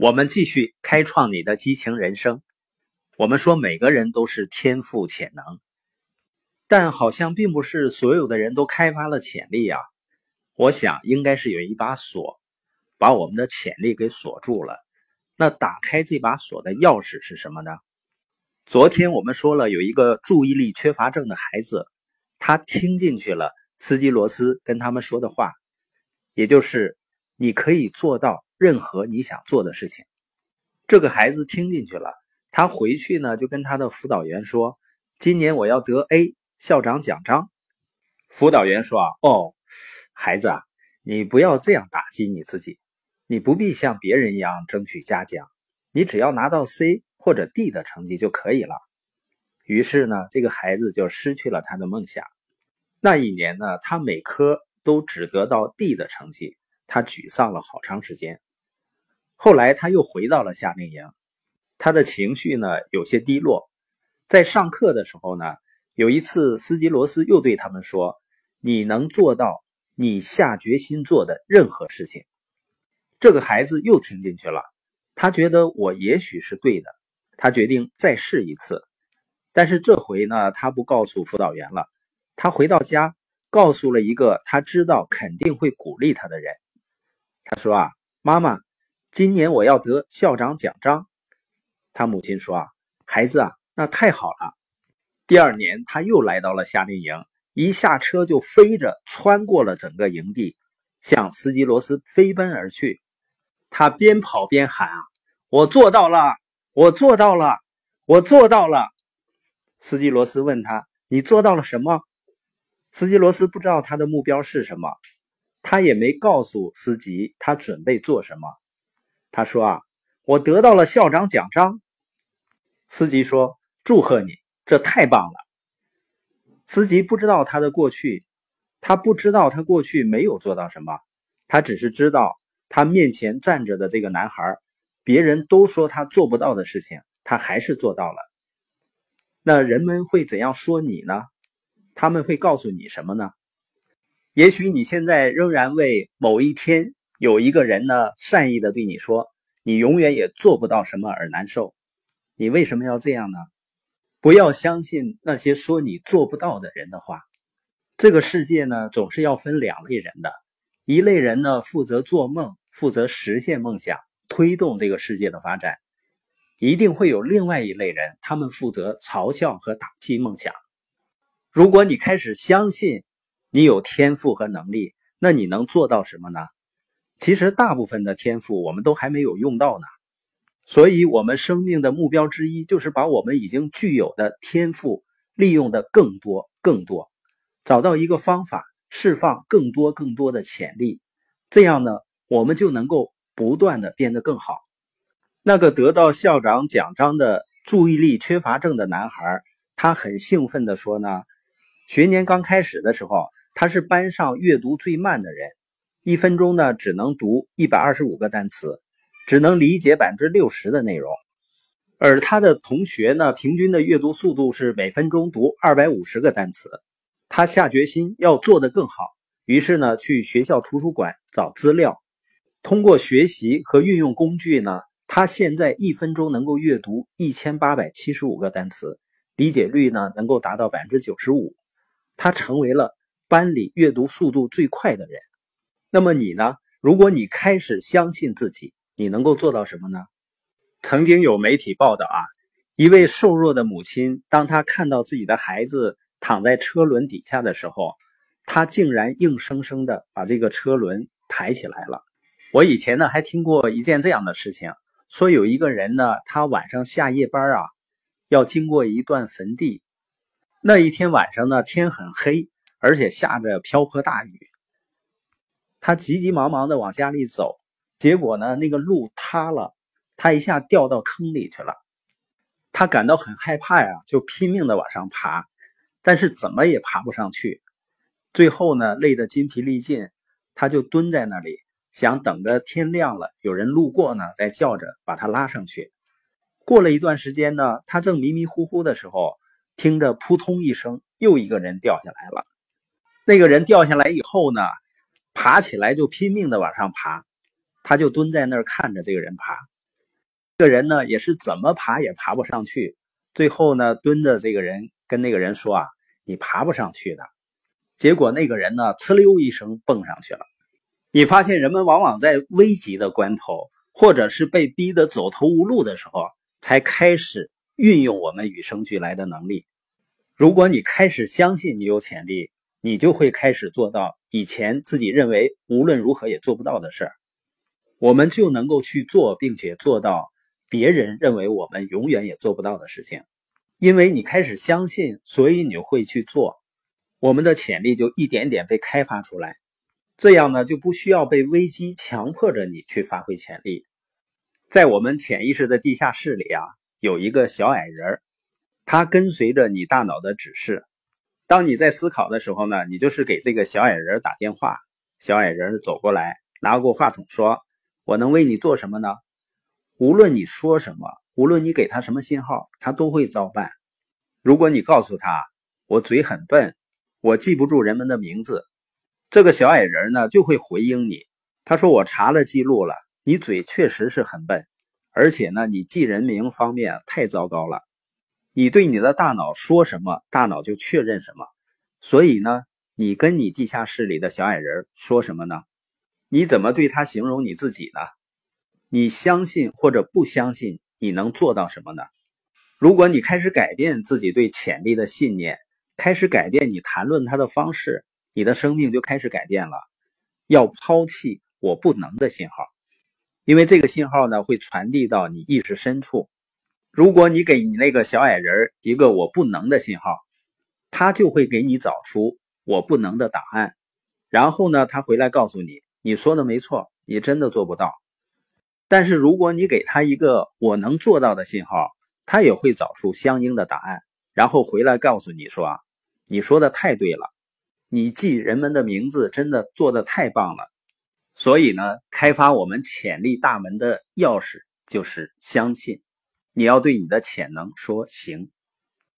我们继续开创你的激情人生。我们说每个人都是天赋潜能，但好像并不是所有的人都开发了潜力啊。我想应该是有一把锁，把我们的潜力给锁住了。那打开这把锁的钥匙是什么呢？昨天我们说了，有一个注意力缺乏症的孩子，他听进去了斯基罗斯跟他们说的话，也就是你可以做到任何你想做的事情。这个孩子听进去了，他回去呢就跟他的辅导员说：“今年我要得 A 校长奖章。”辅导员说：“啊，哦。”孩子啊，你不要这样打击你自己，你不必像别人一样争取嘉奖，你只要拿到 C 或者 D 的成绩就可以了。于是呢，这个孩子就失去了他的梦想。那一年呢，他每科都只得到 D 的成绩，他沮丧了好长时间。后来他又回到了夏令营，他的情绪呢有些低落。在上课的时候呢，有一次斯基罗斯又对他们说：“你能做到。”你下决心做的任何事情，这个孩子又听进去了。他觉得我也许是对的，他决定再试一次。但是这回呢，他不告诉辅导员了。他回到家，告诉了一个他知道肯定会鼓励他的人。他说：“啊，妈妈，今年我要得校长奖章。”他母亲说：“啊，孩子啊，那太好了。”第二年，他又来到了夏令营。一下车就飞着穿过了整个营地，向斯基罗斯飞奔而去。他边跑边喊：“啊，我做到了！我做到了！我做到了！”斯基罗斯问他：“你做到了什么？”斯基罗斯不知道他的目标是什么，他也没告诉司机他准备做什么。他说：“啊，我得到了校长奖章。”司机说：“祝贺你，这太棒了。”司机不知道他的过去，他不知道他过去没有做到什么，他只是知道他面前站着的这个男孩，别人都说他做不到的事情，他还是做到了。那人们会怎样说你呢？他们会告诉你什么呢？也许你现在仍然为某一天有一个人呢善意的对你说你永远也做不到什么而难受，你为什么要这样呢？不要相信那些说你做不到的人的话。这个世界呢，总是要分两类人的，一类人呢负责做梦，负责实现梦想，推动这个世界的发展；一定会有另外一类人，他们负责嘲笑和打击梦想。如果你开始相信你有天赋和能力，那你能做到什么呢？其实大部分的天赋我们都还没有用到呢。所以，我们生命的目标之一就是把我们已经具有的天赋利用的更多、更多，找到一个方法，释放更多、更多的潜力。这样呢，我们就能够不断的变得更好。那个得到校长奖章的注意力缺乏症的男孩，他很兴奋地说呢：“学年刚开始的时候，他是班上阅读最慢的人，一分钟呢只能读一百二十五个单词。”只能理解百分之六十的内容，而他的同学呢，平均的阅读速度是每分钟读二百五十个单词。他下决心要做得更好，于是呢，去学校图书馆找资料，通过学习和运用工具呢，他现在一分钟能够阅读一千八百七十五个单词，理解率呢能够达到百分之九十五。他成为了班里阅读速度最快的人。那么你呢？如果你开始相信自己，你能够做到什么呢？曾经有媒体报道啊，一位瘦弱的母亲，当她看到自己的孩子躺在车轮底下的时候，她竟然硬生生的把这个车轮抬起来了。我以前呢还听过一件这样的事情，说有一个人呢，他晚上下夜班啊，要经过一段坟地。那一天晚上呢，天很黑，而且下着瓢泼大雨，他急急忙忙的往家里走。结果呢，那个路塌了，他一下掉到坑里去了。他感到很害怕呀，就拼命的往上爬，但是怎么也爬不上去。最后呢，累得筋疲力尽，他就蹲在那里，想等着天亮了，有人路过呢，再叫着把他拉上去。过了一段时间呢，他正迷迷糊糊的时候，听着扑通一声，又一个人掉下来了。那个人掉下来以后呢，爬起来就拼命的往上爬。他就蹲在那儿看着这个人爬，这个人呢，也是怎么爬也爬不上去。最后呢，蹲着这个人跟那个人说：“啊，你爬不上去的。”结果那个人呢，呲溜一声蹦上去了。你发现人们往往在危急的关头，或者是被逼得走投无路的时候，才开始运用我们与生俱来的能力。如果你开始相信你有潜力，你就会开始做到以前自己认为无论如何也做不到的事儿。我们就能够去做，并且做到。别人认为我们永远也做不到的事情，因为你开始相信，所以你会去做。我们的潜力就一点点被开发出来，这样呢就不需要被危机强迫着你去发挥潜力。在我们潜意识的地下室里啊，有一个小矮人，他跟随着你大脑的指示。当你在思考的时候呢，你就是给这个小矮人打电话。小矮人走过来，拿过话筒说：“我能为你做什么呢？”无论你说什么，无论你给他什么信号，他都会照办。如果你告诉他我嘴很笨，我记不住人们的名字，这个小矮人呢就会回应你。他说：“我查了记录了，你嘴确实是很笨，而且呢你记人名方面太糟糕了。你对你的大脑说什么，大脑就确认什么。所以呢，你跟你地下室里的小矮人说什么呢？你怎么对他形容你自己呢？”你相信或者不相信，你能做到什么呢？如果你开始改变自己对潜力的信念，开始改变你谈论它的方式，你的生命就开始改变了。要抛弃“我不能”的信号，因为这个信号呢会传递到你意识深处。如果你给你那个小矮人一个“我不能”的信号，他就会给你找出“我不能”的答案。然后呢，他回来告诉你：“你说的没错，你真的做不到。”但是如果你给他一个我能做到的信号，他也会找出相应的答案，然后回来告诉你说啊：“你说的太对了，你记人们的名字真的做的太棒了。”所以呢，开发我们潜力大门的钥匙就是相信，你要对你的潜能说行。